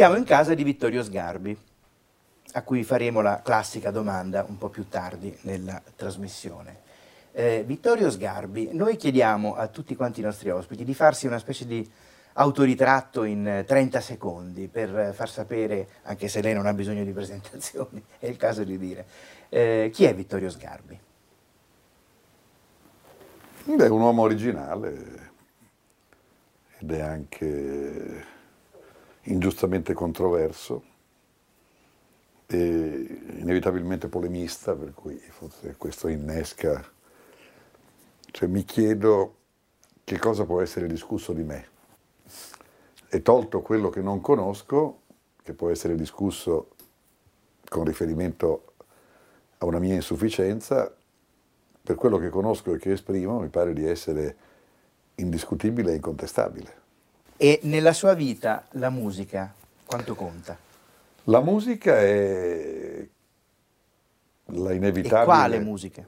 Siamo in casa di Vittorio Sgarbi, a cui faremo la classica domanda un po' più tardi nella trasmissione. Eh, Vittorio Sgarbi, noi chiediamo a tutti quanti i nostri ospiti di farsi una specie di autoritratto in 30 secondi per far sapere, anche se lei non ha bisogno di presentazioni, è il caso di dire, eh, chi è Vittorio Sgarbi? È un uomo originale ed è anche ingiustamente controverso e inevitabilmente polemista, per cui forse questo innesca. Cioè, mi chiedo che cosa può essere discusso di me. E tolto quello che non conosco, che può essere discusso con riferimento a una mia insufficienza, per quello che conosco e che esprimo mi pare di essere indiscutibile e incontestabile. E nella sua vita la musica quanto conta? La musica è la inevitabile... E quale musica?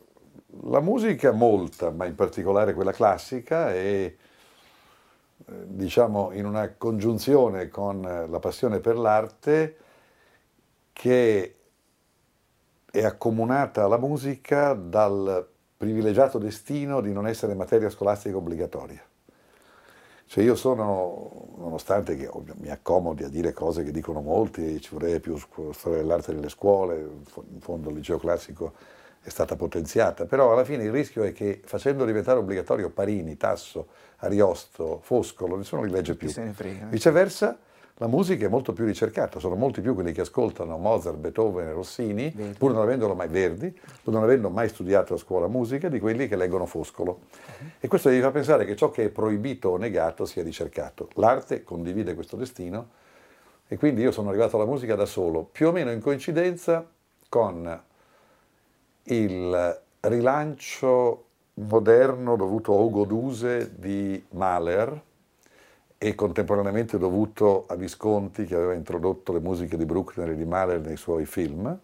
La musica molta, ma in particolare quella classica, è diciamo in una congiunzione con la passione per l'arte che è accomunata alla musica dal privilegiato destino di non essere materia scolastica obbligatoria. Cioè io sono, nonostante che mi accomodi a dire cose che dicono molti, ci vorrebbe più storia dell'arte nelle scuole, in fondo il liceo classico è stata potenziata, però alla fine il rischio è che facendo diventare obbligatorio Parini, Tasso, Ariosto, Foscolo, nessuno li legge più. Viceversa, la musica è molto più ricercata, sono molti più quelli che ascoltano Mozart, Beethoven e Rossini, Verdi. pur non avendolo mai Verdi, pur non avendo mai studiato a scuola musica, di quelli che leggono Foscolo. Uh-huh. E questo gli fa pensare che ciò che è proibito o negato sia ricercato. L'arte condivide questo destino e quindi io sono arrivato alla musica da solo, più o meno in coincidenza con il rilancio moderno dovuto a Ugo Duse di Mahler, e contemporaneamente dovuto a Visconti che aveva introdotto le musiche di Bruckner e di Mahler nei suoi film.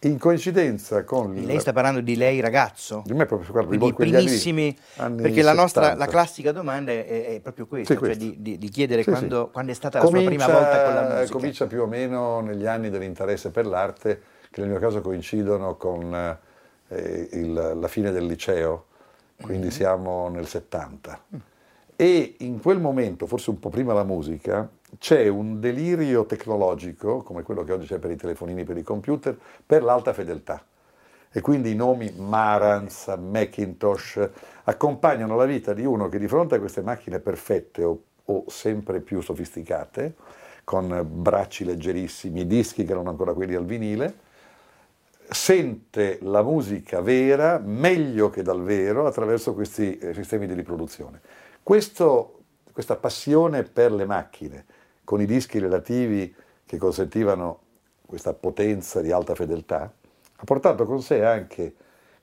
In coincidenza con... Lei sta parlando di lei ragazzo? Di me proprio, guarda, Quindi i primissimi... Anni, perché la nostra la classica domanda è, è proprio questa, sì, cioè di, di, di, chiedere sì, quando, sì. quando, è stata comincia, la sua prima volta con la musica. Comincia più o meno negli anni dell'interesse per l'arte, che nel mio caso coincidono con eh, il, la fine del liceo, quindi mm-hmm. siamo nel 70. Mm e in quel momento, forse un po' prima la musica, c'è un delirio tecnologico, come quello che oggi c'è per i telefonini, per i computer, per l'alta fedeltà. E quindi i nomi Marantz, Macintosh accompagnano la vita di uno che di fronte a queste macchine perfette o, o sempre più sofisticate, con bracci leggerissimi, dischi che erano ancora quelli al vinile, sente la musica vera meglio che dal vero attraverso questi eh, sistemi di riproduzione. Questo, questa passione per le macchine, con i dischi relativi che consentivano questa potenza di alta fedeltà, ha portato con sé anche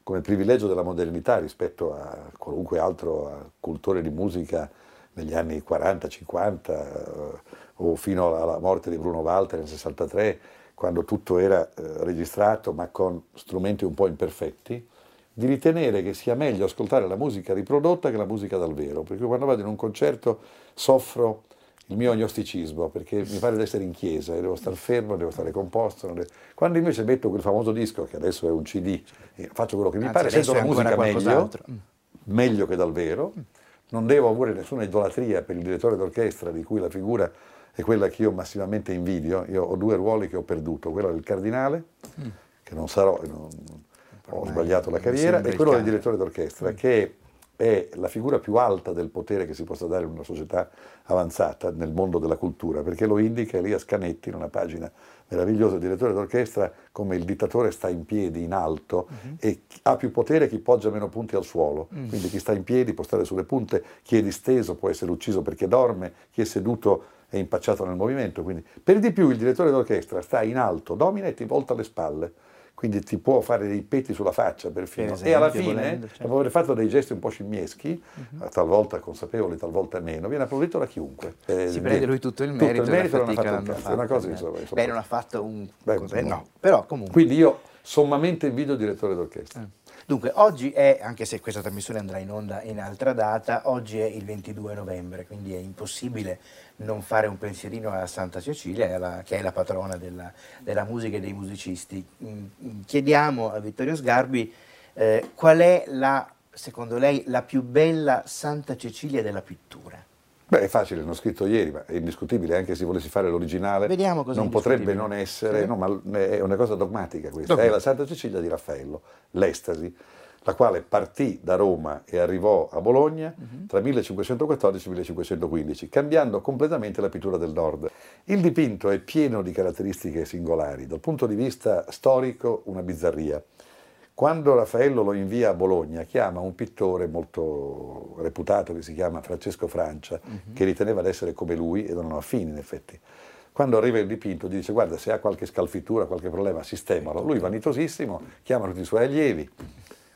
come privilegio della modernità rispetto a qualunque altro cultore di musica negli anni 40-50 eh, o fino alla morte di Bruno Walter nel 63, quando tutto era eh, registrato ma con strumenti un po' imperfetti, di ritenere che sia meglio ascoltare la musica riprodotta che la musica dal vero, perché quando vado in un concerto soffro il mio agnosticismo, perché mi pare di essere in chiesa, devo stare fermo, devo stare composto. Devo... Quando invece metto quel famoso disco, che adesso è un CD, faccio quello che mi Anzi, pare, sento la musica meglio, mm. meglio che dal vero, non devo avere nessuna idolatria per il direttore d'orchestra, di cui la figura è quella che io massimamente invidio. Io ho due ruoli che ho perduto, quello del cardinale, mm. che non sarò... Non, ho sbagliato la carriera, e quello del direttore d'orchestra, mm. che è la figura più alta del potere che si possa dare in una società avanzata nel mondo della cultura, perché lo indica Elias Canetti in una pagina meravigliosa, il direttore d'orchestra, come il dittatore sta in piedi, in alto, uh-huh. e ha più potere chi poggia meno punti al suolo. Uh-huh. Quindi chi sta in piedi può stare sulle punte, chi è disteso può essere ucciso perché dorme, chi è seduto è impacciato nel movimento. Quindi, per di più il direttore d'orchestra sta in alto, domina e ti volta le spalle quindi ti può fare dei petti sulla faccia perfino. Esempio, e alla fine, volendo, certo. dopo aver fatto dei gesti un po' scimmieschi, uh-huh. talvolta consapevoli, talvolta meno, viene applaudito da chiunque. Eh, si prende lui tutto il merito, tutto il merito non ha fatto un cazzo, è una cosa eh. insomma, insomma. Beh, non ha fatto un... Beh, no, però comunque... Quindi io sommamente invidio il direttore d'orchestra. Eh. Dunque, oggi è, anche se questa trasmissione andrà in onda in altra data, oggi è il 22 novembre, quindi è impossibile non fare un pensierino a Santa Cecilia, che è la patrona della, della musica e dei musicisti. Mm, mm, chiediamo a Vittorio Sgarbi eh, qual è la, secondo lei, la più bella Santa Cecilia della pittura? Beh, è facile, l'ho scritto ieri, ma è indiscutibile, anche se volessi fare l'originale, non potrebbe non essere, sì. no, ma è una cosa dogmatica questa, Dogma. è la Santa Cecilia di Raffaello, l'estasi, la quale partì da Roma e arrivò a Bologna uh-huh. tra 1514 e 1515, cambiando completamente la pittura del nord. Il dipinto è pieno di caratteristiche singolari, dal punto di vista storico una bizzarria. Quando Raffaello lo invia a Bologna, chiama un pittore molto reputato che si chiama Francesco Francia, uh-huh. che riteneva di essere come lui ed erano affini in effetti. Quando arriva il dipinto gli dice guarda se ha qualche scalfitura, qualche problema, sistemalo. Lui vanitosissimo, chiama tutti i suoi allievi,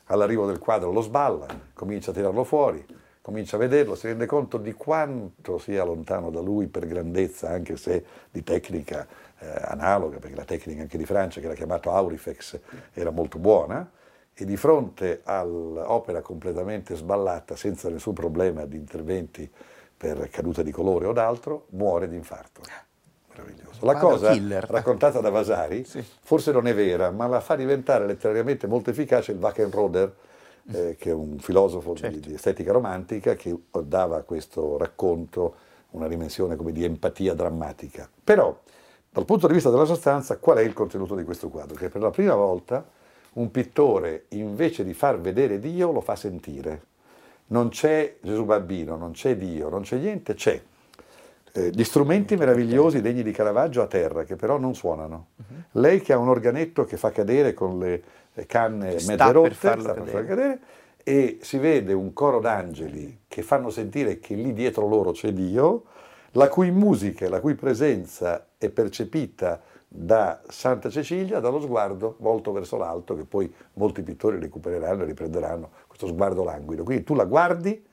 all'arrivo del quadro lo sballa, comincia a tirarlo fuori, comincia a vederlo, si rende conto di quanto sia lontano da lui per grandezza, anche se di tecnica eh, analoga, perché la tecnica anche di Francia, che era chiamato Aurifex, era molto buona, e di fronte all'opera completamente sballata, senza nessun problema di interventi per caduta di colore o d'altro, muore di infarto. Meraviglioso. La cosa raccontata da Vasari sì. forse non è vera, ma la fa diventare letterariamente molto efficace il Wackenroder, eh, che è un filosofo certo. di, di, estetica romantica che dava a questo racconto una dimensione come di empatia drammatica. Però, dal punto di vista della sostanza, qual è il contenuto di questo quadro? Che per la prima volta un pittore invece di far vedere Dio lo fa sentire. Non c'è Gesù bambino, non c'è Dio, non c'è niente, c'è eh, gli strumenti meravigliosi degni di Caravaggio a terra che però non suonano. Uh-huh. Lei che ha un organetto che fa cadere con le canne mezze rotte, per farlo cadere, e si vede un coro d'angeli che fanno sentire che lì dietro loro c'è Dio, la cui musica, la cui presenza è percepita da Santa Cecilia dallo sguardo volto verso l'alto che poi molti pittori recupereranno e riprenderanno questo sguardo languido. Quindi tu la guardi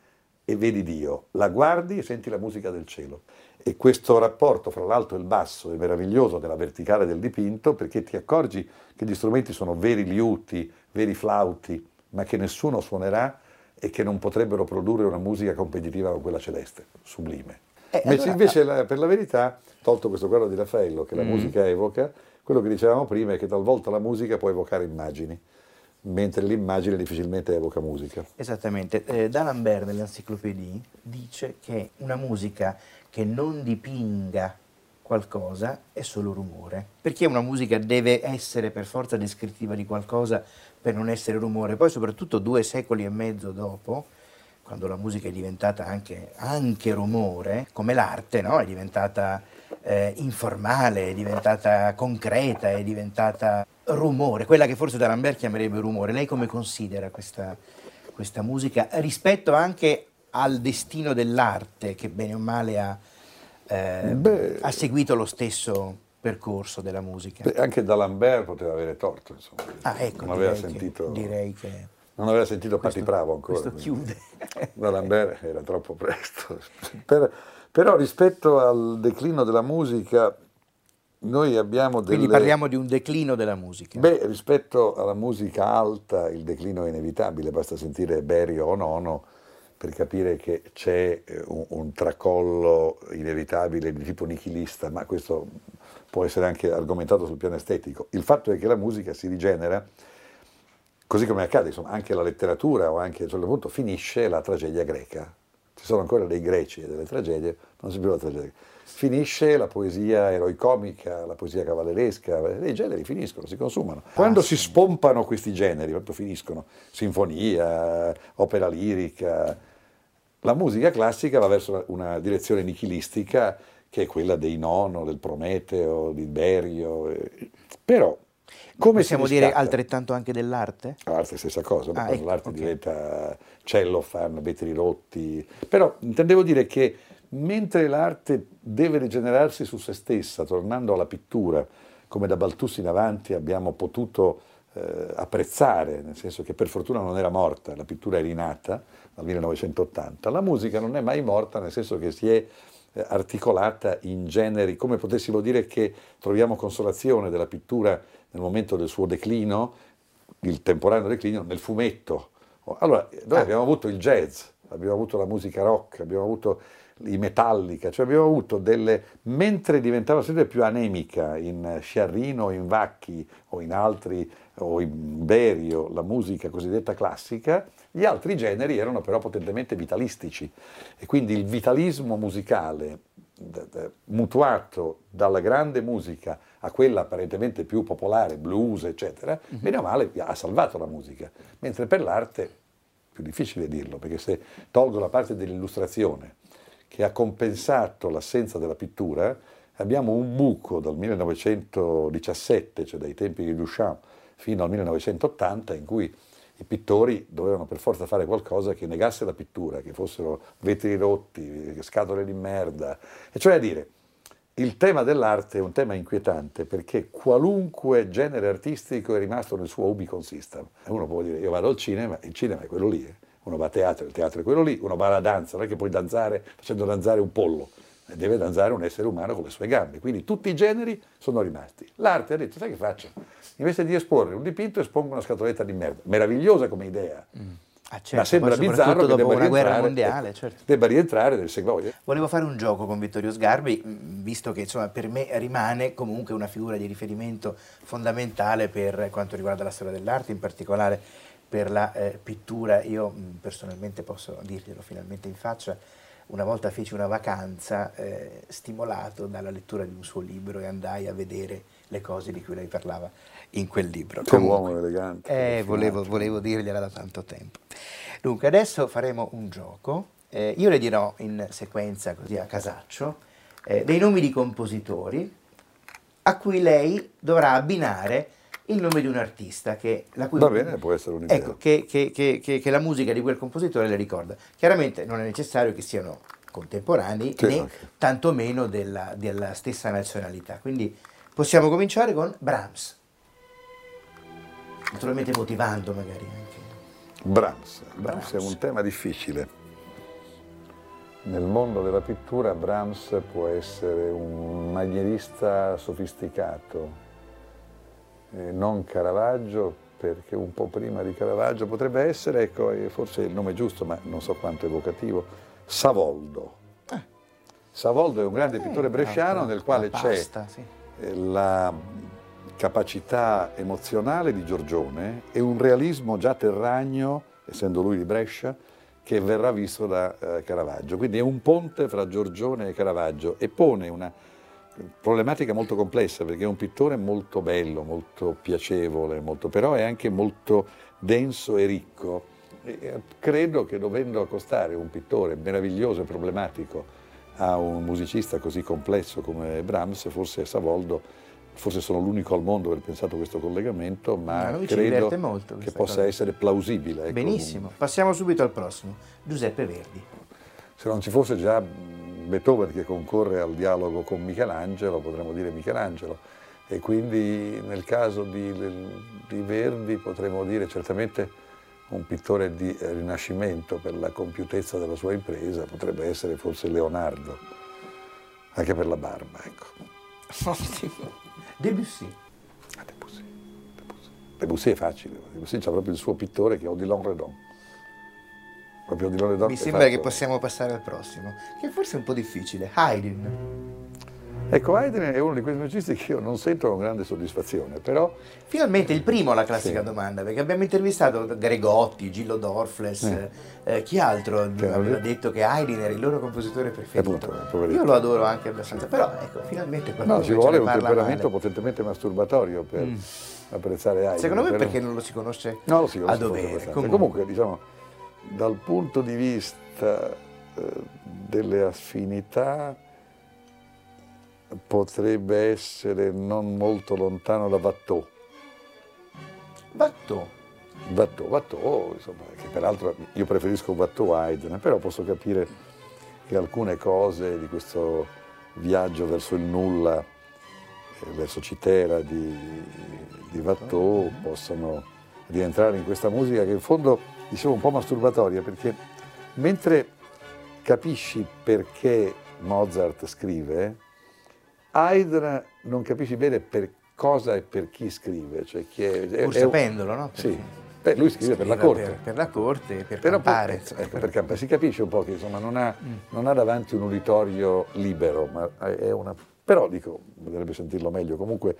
e vedi Dio, la guardi e senti la musica del cielo. E questo rapporto fra l'alto e il basso è meraviglioso nella verticale del dipinto perché ti accorgi che gli strumenti sono veri liuti, veri flauti, ma che nessuno suonerà e che non potrebbero produrre una musica competitiva con quella celeste, sublime. Eh, invece, allora... invece la, per la verità, tolto questo quadro di Raffaello che la mm. musica evoca, quello che dicevamo prima è che talvolta la musica può evocare immagini mentre l'immagine difficilmente evoca musica. Esattamente. Eh, D'Alembert nell'enciclopedia dice che una musica che non dipinga qualcosa è solo rumore. Perché una musica deve essere per forza descrittiva di qualcosa per non essere rumore? Poi soprattutto due secoli e mezzo dopo, quando la musica è diventata anche, anche rumore, come l'arte, no? è diventata eh, informale, è diventata concreta, è diventata rumore, quella che forse D'Alembert chiamerebbe rumore. Lei come considera questa, questa musica rispetto anche al destino dell'arte che bene o male ha, eh, ha seguito lo stesso percorso della musica? Beh, anche D'Alembert poteva avere torto, insomma. Ah, ecco, non aveva sentito... Che, direi che... Non aveva sentito questo, Patti Bravo ancora. Questo chiude. D'Alembert era troppo presto. Per, però rispetto al declino della musica, noi abbiamo delle... Quindi parliamo di un declino della musica. Beh, rispetto alla musica alta il declino è inevitabile, basta sentire Berio o Nono per capire che c'è eh, un, un tracollo inevitabile di tipo nichilista, ma questo può essere anche argomentato sul piano estetico. Il fatto è che la musica si rigenera, così come accade, insomma, anche la letteratura o anche a un certo punto finisce la tragedia greca ci sono ancora dei greci e delle tragedie, non c'è più la tragedia. Finisce la poesia eroicomica, la poesia cavalleresca, i generi finiscono, si consumano. Quando si spompano questi generi, proprio finiscono, sinfonia, opera lirica, la musica classica va verso una direzione nichilistica che è quella dei Nono, del Prometeo, di Berio, eh, però come Possiamo dire altrettanto anche dell'arte? L'arte è la stessa cosa, ah, ecco, l'arte okay. diventa cellophane, vetri rotti, però intendevo dire che mentre l'arte deve rigenerarsi su se stessa, tornando alla pittura, come da Baltussi in avanti abbiamo potuto eh, apprezzare, nel senso che per fortuna non era morta, la pittura è rinata dal 1980, la musica non è mai morta, nel senso che si è eh, articolata in generi, come potessimo dire che troviamo consolazione della pittura nel momento del suo declino, il temporaneo declino, nel fumetto. Allora, noi ah. abbiamo avuto il jazz, abbiamo avuto la musica rock, abbiamo avuto i Metallica, cioè abbiamo avuto delle, mentre diventava sempre più anemica in Sciarrino, in Vacchi o in altri, o in Berio, la musica cosiddetta classica, gli altri generi erano però potentemente vitalistici e quindi il vitalismo musicale mutuato dalla grande musica a quella apparentemente più popolare, blues, eccetera, uh-huh. bene o male ha salvato la musica, mentre per l'arte più difficile dirlo, perché se tolgo la parte dell'illustrazione che ha compensato l'assenza della pittura, abbiamo un buco dal 1917, cioè dai tempi di Duchamp, fino al 1980, in cui i pittori dovevano per forza fare qualcosa che negasse la pittura, che fossero vetri rotti, scatole di merda, e cioè a dire, il tema dell'arte è un tema inquietante perché qualunque genere artistico è rimasto nel suo ubicon system. Uno può dire io vado al cinema, il cinema è quello lì, eh. uno va a teatro, il teatro è quello lì, uno va alla danza, non è che puoi danzare facendo danzare un pollo, deve danzare un essere umano con le sue gambe. Quindi tutti i generi sono rimasti. L'arte ha detto, sai che faccio? Invece di esporre un dipinto espongo una scatoletta di merda. Meravigliosa come idea. Mm. Ah, certo, ma sembra bizzarro che debba rientrare, mondiale, certo. debba rientrare nel secondo. Volevo fare un gioco con Vittorio Sgarbi, mm, visto che insomma, per me rimane comunque una figura di riferimento fondamentale per quanto riguarda la storia dell'arte, in particolare per la eh, pittura. Io mm, personalmente posso dirglielo finalmente in faccia, una volta feci una vacanza eh, stimolato dalla lettura di un suo libro e andai a vedere le cose di cui lei parlava in quel libro. Che Comunque, uomo elegante. Eh, volevo, volevo, dirgliela da tanto tempo. Dunque, adesso faremo un gioco. Eh, io le dirò in sequenza, così a casaccio, eh, dei nomi di compositori a cui lei dovrà abbinare il nome di un artista che, la cui, Va bene, può essere un'idea. Ecco, che, che, che, la musica di quel compositore le ricorda. Chiaramente non è necessario che siano contemporanei sì, né tantomeno della, della stessa nazionalità. Quindi possiamo cominciare con Brahms naturalmente motivando magari anche. Brahms. Brahms, Brahms è un tema difficile. Nel mondo della pittura Brahms può essere un manierista sofisticato, eh, non Caravaggio, perché un po' prima di Caravaggio potrebbe essere, ecco, forse il nome giusto, ma non so quanto evocativo, Savoldo. Eh. Savoldo è un grande eh, pittore bresciano nel quale c'è sì. la capacità emozionale di Giorgione e un realismo già terragno, essendo lui di Brescia, che verrà visto da eh, Caravaggio. Quindi è un ponte fra Giorgione e Caravaggio e pone una problematica molto complessa perché è un pittore molto bello, molto piacevole, molto, però è anche molto denso e ricco. E credo che dovendo accostare un pittore meraviglioso e problematico a un musicista così complesso come Brahms, forse Savoldo forse sono l'unico al mondo che ha pensato questo collegamento, ma no, credo che possa cosa. essere plausibile. Ecco. Benissimo, passiamo subito al prossimo, Giuseppe Verdi. Se non ci fosse già Beethoven che concorre al dialogo con Michelangelo, potremmo dire Michelangelo, e quindi nel caso di, di Verdi potremmo dire certamente un pittore di rinascimento per la compiutezza della sua impresa, potrebbe essere forse Leonardo, anche per la barba. Ecco. Ottimo. Debussy. Ah, Debussy. Debussy. Debussy è facile, Debussy c'ha proprio il suo pittore che è Odilon Redon. Proprio Odilon Redon. Mi sembra fatto... che possiamo passare al prossimo, che forse è un po' difficile. Haydn. Ecco, Haydn è uno di quei musicisti che io non sento con grande soddisfazione, però... Finalmente il primo alla classica sì. domanda, perché abbiamo intervistato Gregotti, Gillo Dorfles, eh. Eh, chi altro aveva detto che Haydn era il loro compositore preferito. Appunto, io lo adoro anche abbastanza, però ecco, finalmente qualcuno No, ci vuole un temperamento male. potentemente masturbatorio per mm. apprezzare Haydn. Secondo me per... perché non lo si conosce no, lo si conosce a dovere. Comunque. Comunque, diciamo, dal punto di vista eh, delle affinità potrebbe essere non molto lontano da Watteau. Watteau? Watteau, Watteau, insomma, che peraltro io preferisco Watteau Haydn, però posso capire che alcune cose di questo viaggio verso il nulla, eh, verso Citera di, di Watteau possano rientrare in questa musica che in fondo, dicevo, un po' masturbatoria, perché mentre capisci perché Mozart scrive, Haydn non capisci bene per cosa e per chi scrive. Cioè chi è, è, Pur sapendolo, no? Perché? Sì. Beh, lui scrive, scrive per la corte. Per, per la corte per Però campare. Poi, ecco, per campare. Si capisce un po' che insomma, non, ha, mm. non ha davanti un uditorio libero, ma è una... Però dico, bisognerebbe sentirlo meglio. Comunque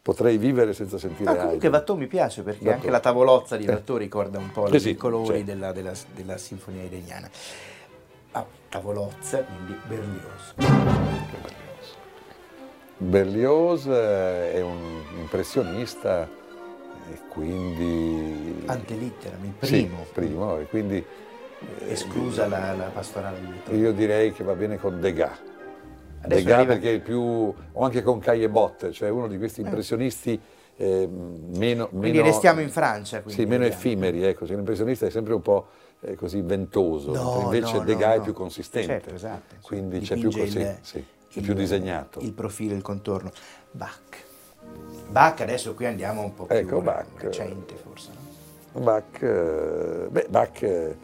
potrei vivere senza sentire Ma comunque Watteau mi piace perché Watteau. anche la tavolozza di Watteau eh. ricorda un po' eh sì, i colori sì. della, della, della, sinfonia ideniana. Ah, tavolozza, quindi Berlioz. Berlioz eh, è un impressionista e quindi... Antelitteram, il primo. Sì, primo, e quindi... Eh, Esclusa eh, la, la, pastorale di Io direi che va bene con Degas. Adesso Degas arriva... perché è il più... o anche con Caillebotte, cioè uno di questi impressionisti eh, meno... Quindi meno, restiamo in Francia. Sì, meno effimeri, ecco, l'impressionista è sempre un po' eh, così ventoso, no, invece no, Degas no, è più consistente. Certo, esatto. Quindi c'è più così. Il... Sì il, più disegnato. Il profilo, il contorno. Bach. Bach adesso qui andiamo un po' più ecco, Bach, recente forse. No? Bach, eh, beh, Bach eh,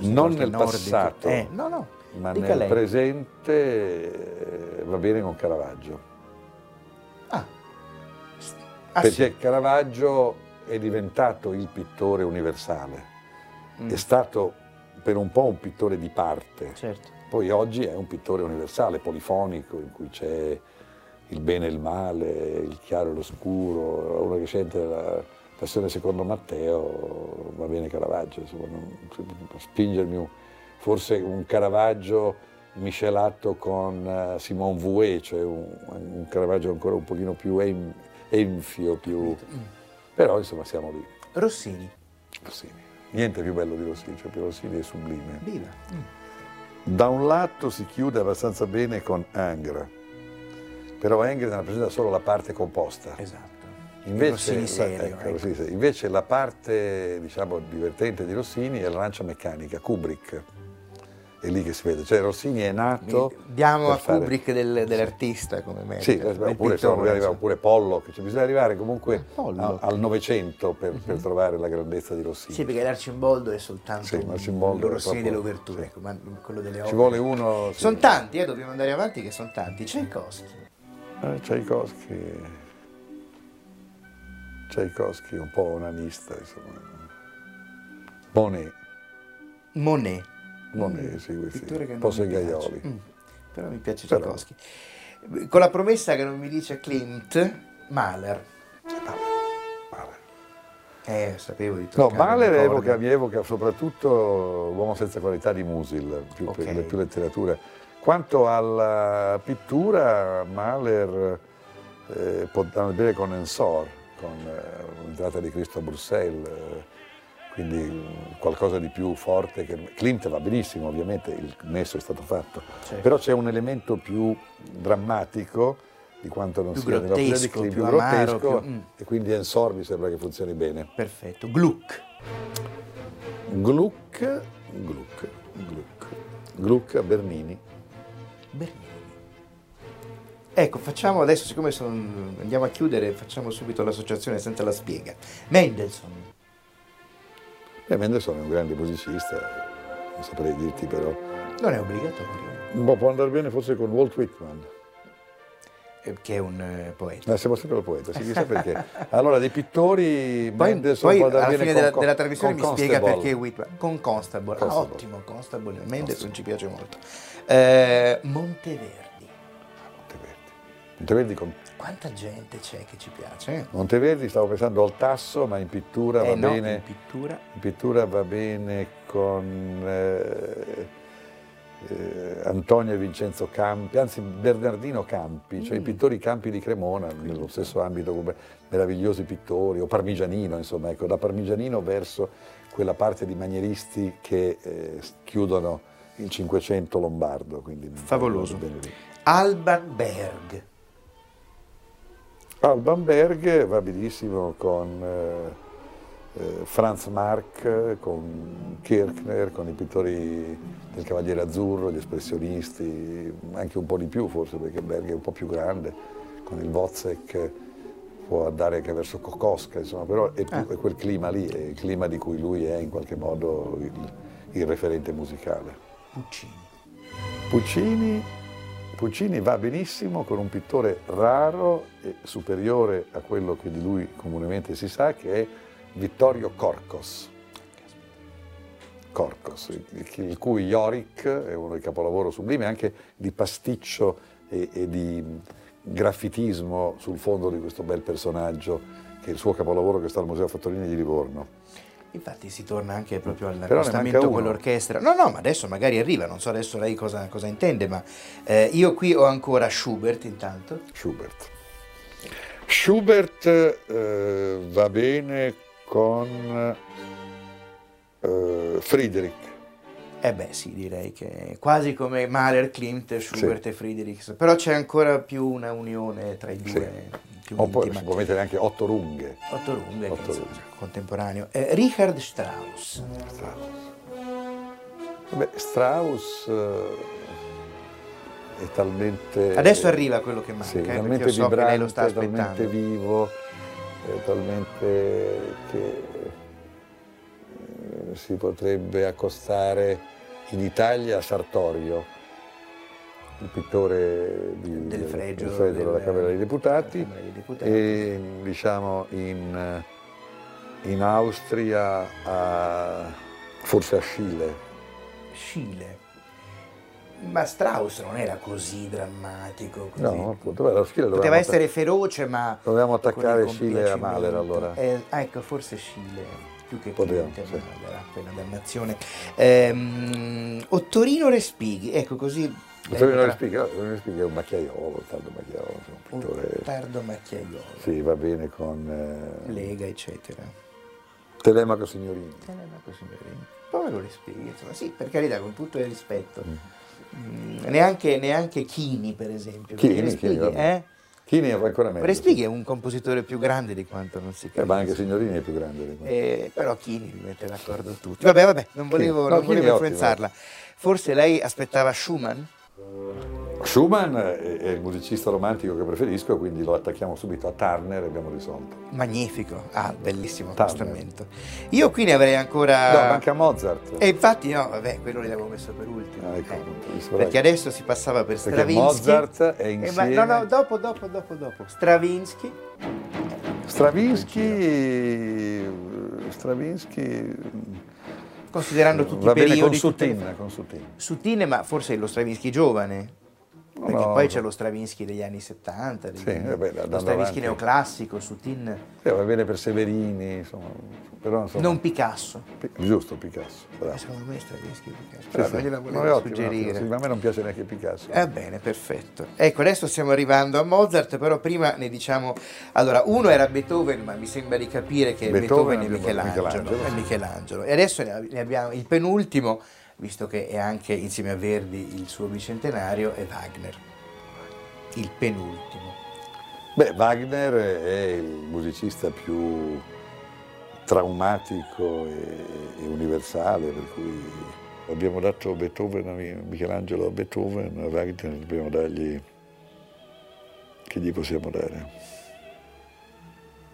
non nel passato, eh, no, no, ma nel lei. presente eh, va bene con Caravaggio. Ah. ah Perché sì. Caravaggio è diventato il pittore universale. Mm. È stato per un po' un pittore di parte. Certo poi oggi è un pittore universale, polifonico, in cui c'è il bene e il male, il chiaro e l'oscuro, uno che sente la passione secondo Matteo, va bene Caravaggio, insomma, non, spingermi forse un Caravaggio miscelato con uh, Simone Vouet, cioè un, un, Caravaggio ancora un pochino più en, enfio, più... però insomma siamo lì. Rossini. Rossini. Niente più bello di Rossini, cioè Rossini è sublime. Viva. Mm. Da un lato si chiude abbastanza bene con Angra, però Angra rappresenta solo la parte composta. Esatto. Invece, Rossini serio, ecco, ecco. invece la parte diciamo, divertente di Rossini è la lancia meccanica, Kubrick è lì che si vede. Cioè Rossini è nato. Diamo a fare... Kubrick del, dell'artista come merito. Sì, oppure, pittore, oppure Pollock, cioè, bisogna arrivare comunque a, al Novecento per, uh-huh. per, trovare la grandezza di Rossini. Sì, perché l'Arcimboldo è soltanto sì, un, il Rossini delle Oberture, ecco, ma quello delle opere. Ci vuole uno. Sì. Sono tanti, eh, dobbiamo andare avanti che sono tanti. Tchaikovsky. Eh, Tchaikovsky. Tchaikovsky un po' onanista, insomma. Monet. Monet. Non mm. sì, questi, un po' segaioli. Mm. Però mi piace Tchaikovsky. Con la promessa che non mi dice Klimt, Mahler. Mahler. Eh, sapevo di No, Mahler evoca, mi evoca soprattutto L'uomo senza qualità di Musil, più, okay. più letteratura. Quanto alla pittura, Mahler eh, può andare bene con Ensor, con eh, l'entrata di Cristo a Bruxelles. Eh, quindi qualcosa di più forte. Che... Clint va benissimo, ovviamente il nesso è stato fatto, certo. però c'è un elemento più drammatico di quanto non più sia nell'opera di Clint, più, più amaro, grottesco, più... Mm. e quindi Ensor mi sembra che funzioni bene. Perfetto. Gluck. Gluck, Gluck, Gluck, Gluck a Bernini. Bernini. Ecco, facciamo adesso, siccome son, andiamo a chiudere, facciamo subito l'associazione senza la spiega. Mendelssohn. E Mendelssohn è un grande musicista, non saprei dirti però. Non è obbligatorio. Ma può andare bene forse con Walt Whitman. Eh, che è un eh, poeta. Eh, siamo sempre il poeta, si chissà perché. Allora, dei pittori, poi, Mendelssohn poi può andare alla bene fine con, della, della trasmissione mi Constable. spiega perché Whitman. Con Constable. Constable. Ah, ottimo, Constable. Mendelssohn ci piace molto. Eh, Monteverdi. Monteverdi con... Quanta gente c'è che ci piace? Monteverdi stavo pensando al tasso, ma in pittura Eh va no, bene. in pittura. In pittura va bene con eh, eh, Antonio e Vincenzo Campi, anzi Bernardino Campi, cioè Mm. i pittori Campi di Cremona, nello stesso ambito come meravigliosi pittori, o Parmigianino, insomma, ecco, da Parmigianino verso quella parte di manieristi che eh, chiudono il Cinquecento lombardo. Quindi Favoloso. Alban Berg. Alban Berg va benissimo con eh, eh, Franz Marc, con Kirchner, con i pittori del Cavaliere Azzurro, gli espressionisti, anche un po' di più forse perché Berg è un po' più grande, con il Wozzeck può andare anche verso Kokoska, insomma, però è, più- è quel clima lì, è il clima di cui lui è in qualche modo il, il referente musicale. Puccini. Puccini, Puccini va benissimo con un pittore raro e superiore a quello che di lui comunemente si sa, che è Vittorio Corcos. Corcos, il, cui Yorick è uno dei capolavori sublimi anche di pasticcio e, e di graffitismo sul fondo di questo bel personaggio, che è il suo capolavoro che sta al Museo Fattorini di Livorno. Infatti si torna anche proprio all'accostamento manca con l'orchestra. No, no, ma adesso magari arriva, non so adesso lei cosa, cosa intende, ma eh, io qui ho ancora Schubert intanto. Schubert. Schubert eh, va bene con eh, Friedrich. Eh beh sì, direi che quasi come Mahler, Klimt, Schubert e Friedrichs, però c'è ancora più una unione tra i due, più O poi si può mettere anche Otto Runghe. Otto Runge, che Otto insomma, Runge. contemporaneo. Eh, Richard Strauss. Strauss. Vabbè, Strauss eh, è talmente... Adesso arriva quello che manca, Sì, eh, perché talmente io so che lei lo sta vibrante, talmente aspettando. vivo, eh, talmente che si potrebbe accostare in Italia a Sartorio, il pittore di- Del fregio, del fregio della del- Camera dei Deputati, Camera dei Deputati. e diciamo in, in Austria a, forse a Scile. Scile. Ma Strauss non era così drammatico. Così. No, appunto, beh, la Scile Poteva dovevamo essere feroce, ma. Con attaccare il Scile a Mahler, allora. Eh, ecco, forse Scile, più che Clint, sì. Mahler, appena dannazione. Ehm, Ottorino Respighi, ecco così. Vittorio ecco, Respighi, Respighi è un macchiaiolo, un tardo macchiaiolo, un un pittore... tardo macchiaiolo, Sì, va bene con eh, Lega, eccetera. Telemaco Signorini. Telemaco, signorini. Povero Respighi, insomma, sì, per carità, con tutto il rispetto. Mm. Mm, neanche, neanche Chini, per esempio. Chini, Chini, Respighi, vabbè. eh? Chini è ancora meglio. Respighi è un compositore più grande di quanto non si Eh, capisce. ma anche Signorini è più grande di quello. Eh, però Chini li mette d'accordo tutti. Vabbè, vabbè, non volevo, No, non volevo ottimo. influenzarla. Forse lei aspettava Schumann? Schumann è, il musicista romantico che preferisco, quindi lo attacchiamo subito a Turner e abbiamo risolto. Magnifico. Ah, bellissimo Turner. accostamento. Io qui ne avrei ancora... No, manca Mozart. E infatti no, vabbè, quello l'avevo messo per ultimo. Ah, ecco, Eh, perché adesso si passava per Perché Stravinsky. Mozart è Eh, ma- insieme... no, no, dopo, dopo, dopo, dopo. Stravinsky. Stravinsky... Stravinsky... Considerando tutti Va i periodi... bene con tutte Sutin, con Sutin. Sottile, ma forse lo Stravinsky giovane. Perché No. poi c'è lo Stravinsky degli anni 70, degli Sì, anni- eh beh, lo Stravinsky avanti. neoclassico, Sutin, Eh, va bene per Severini, insomma, però insomma... non Picasso. Pi- Giusto, Picasso. bravo. Eh, Secondo me Stravinsky Picasso. Sì, Però sì. non gliela No, volevo ottimo, suggerire. ottimo, sì, ma a me non piace neanche Picasso. Va bene, perfetto. Ecco, adesso stiamo arrivando a Mozart, però prima ne diciamo... Allora, uno era Beethoven, ma mi sembra di capire che Beethoven Beethoven, è Michelangelo. Michelangelo, sì. Michelangelo. E adesso ne abbiamo il penultimo, visto che è anche insieme a Verdi il suo bicentenario, è Wagner. Il penultimo. Beh, Wagner è il musicista più traumatico e, e universale, per cui abbiamo dato Beethoven a Mi- Michelangelo a Beethoven, a Wagner dobbiamo dargli... che gli possiamo dare?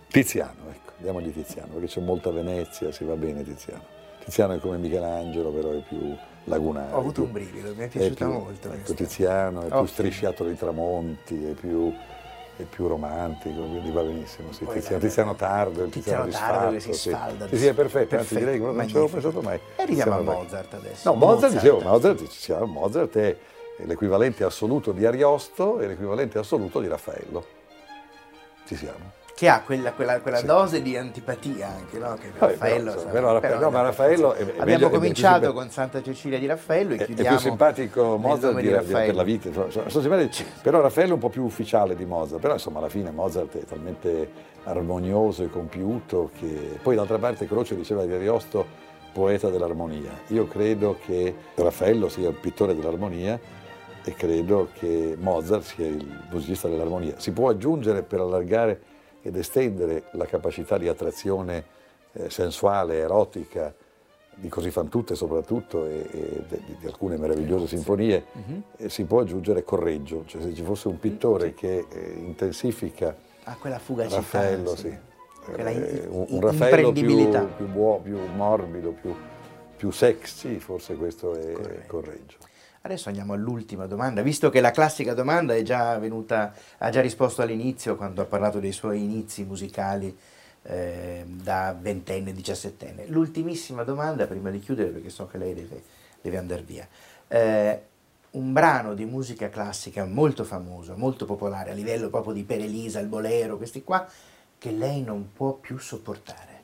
Tiziano, ecco, diamogli Tiziano, perché c'è molta Venezia, si va bene Tiziano. Tiziano è come Michelangelo, però è più lagunare. Ho avuto più- un brivido, mi è è piaciuta più- molto. ecco. Tiziano è più Ottimo. strisciato dai tramonti, è più, è più romantico, quindi va benissimo. Sì, Tiziano, Tiziano tardo, il Tiziano Tiziano, tardo che si sì. sfalda, Sì, sì, è perfetto, anzi perfetto, direi che non ci avevo pensato mai. E arriviamo a Tiziano- Mozart adesso. No, Mozart, dicevo, Mozart, diciamo, Mozart è l'equivalente assoluto di Ariosto e l'equivalente assoluto di Raffaello. Ci siamo che ha quella, quella, quella sì. dose di antipatia anche, no? Che Raffaello, però, però, però, no, ma Raffaello è, abbiamo meglio, cominciato con Santa Cecilia di Raffaello e chiudiamo è più simpatico Mozart di, di per la vita sono, sono però Raffaello è un po' più ufficiale di Mozart però insomma alla fine Mozart è talmente armonioso e compiuto che poi d'altra parte Croce diceva di Ariosto poeta dell'armonia io credo che Raffaello sia il pittore dell'armonia e credo che Mozart sia il musicista dell'armonia si può aggiungere per allargare ed estendere la capacità di attrazione eh, sensuale, erotica, di Così fan tutte soprattutto, e, e di, di, alcune meravigliose sinfonie, eh, si può aggiungere Correggio, cioè se ci fosse un pittore sì. che eh, intensifica ah, quella fugacità, Raffaello, sì. Quella in, eh, un, un Raffaello più, più, buo, più morbido, più, più sexy, forse questo è Correggio. Correggio. Adesso andiamo all'ultima domanda, visto che la classica domanda è già venuta, ha già risposto all'inizio quando ha parlato dei suoi inizi musicali eh, da ventenne, diciassettenne. L'ultimissima domanda, prima di chiudere, perché so che lei deve, deve andare via. Eh, un brano di musica classica molto famoso, molto popolare, a livello proprio di Per Elisa, il bolero, questi qua, che lei non può più sopportare.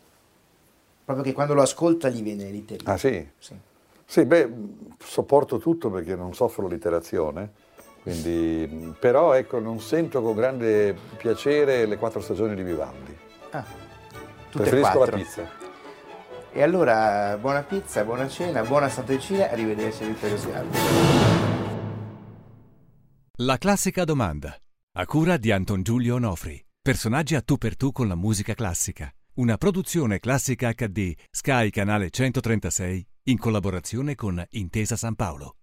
Proprio che quando lo ascolta gli viene l'iterino. Ah sì? Sì. Sì, beh, sopporto tutto perché non soffro l'iterazione, quindi, però ecco, non sento con grande piacere le quattro stagioni di Vivaldi. Ah, Preferisco quattro. la pizza. E allora buona pizza, buona cena, buona Santa Cecilia, arrivederci a Vittorio Sgarbi. La classica domanda, a cura di Anton Giulio Onofri. Personaggi a tu per tu con la musica classica. Una produzione classica HD, Sky Canale 136 in collaborazione con Intesa San Paolo.